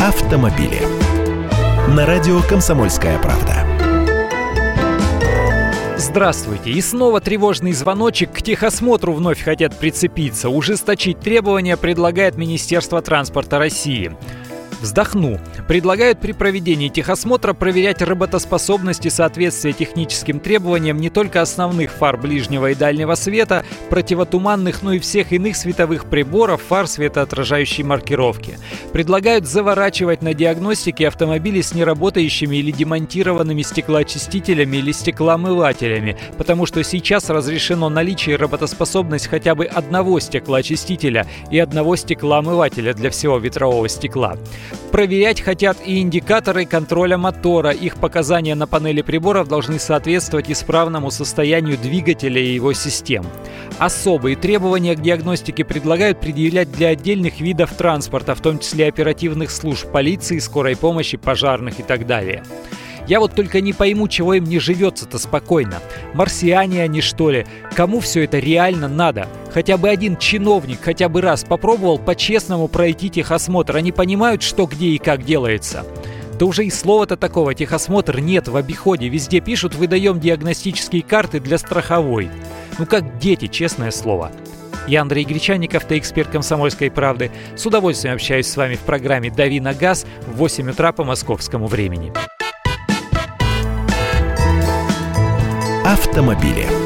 автомобили. На радио «Комсомольская правда». Здравствуйте. И снова тревожный звоночек. К техосмотру вновь хотят прицепиться. Ужесточить требования предлагает Министерство транспорта России. Вздохну. Предлагают при проведении техосмотра проверять работоспособность и соответствие техническим требованиям не только основных фар ближнего и дальнего света, противотуманных, но и всех иных световых приборов, фар светоотражающей маркировки. Предлагают заворачивать на диагностике автомобили с неработающими или демонтированными стеклоочистителями или стеклоомывателями, потому что сейчас разрешено наличие и работоспособность хотя бы одного стеклоочистителя и одного стеклоомывателя для всего ветрового стекла. Проверять хотят и индикаторы контроля мотора. Их показания на панели приборов должны соответствовать исправному состоянию двигателя и его систем. Особые требования к диагностике предлагают предъявлять для отдельных видов транспорта, в том числе оперативных служб полиции, скорой помощи, пожарных и так далее. Я вот только не пойму, чего им не живется-то спокойно. Марсиане они что ли? Кому все это реально надо? Хотя бы один чиновник хотя бы раз попробовал по-честному пройти техосмотр. Они понимают, что где и как делается. Да уже и слова-то такого техосмотр нет в обиходе. Везде пишут, выдаем диагностические карты для страховой. Ну как дети, честное слово. Я Андрей Гречанников, ты «Комсомольской правды». С удовольствием общаюсь с вами в программе «Дави на газ» в 8 утра по московскому времени. Автомобили.